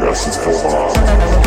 Yes, it's full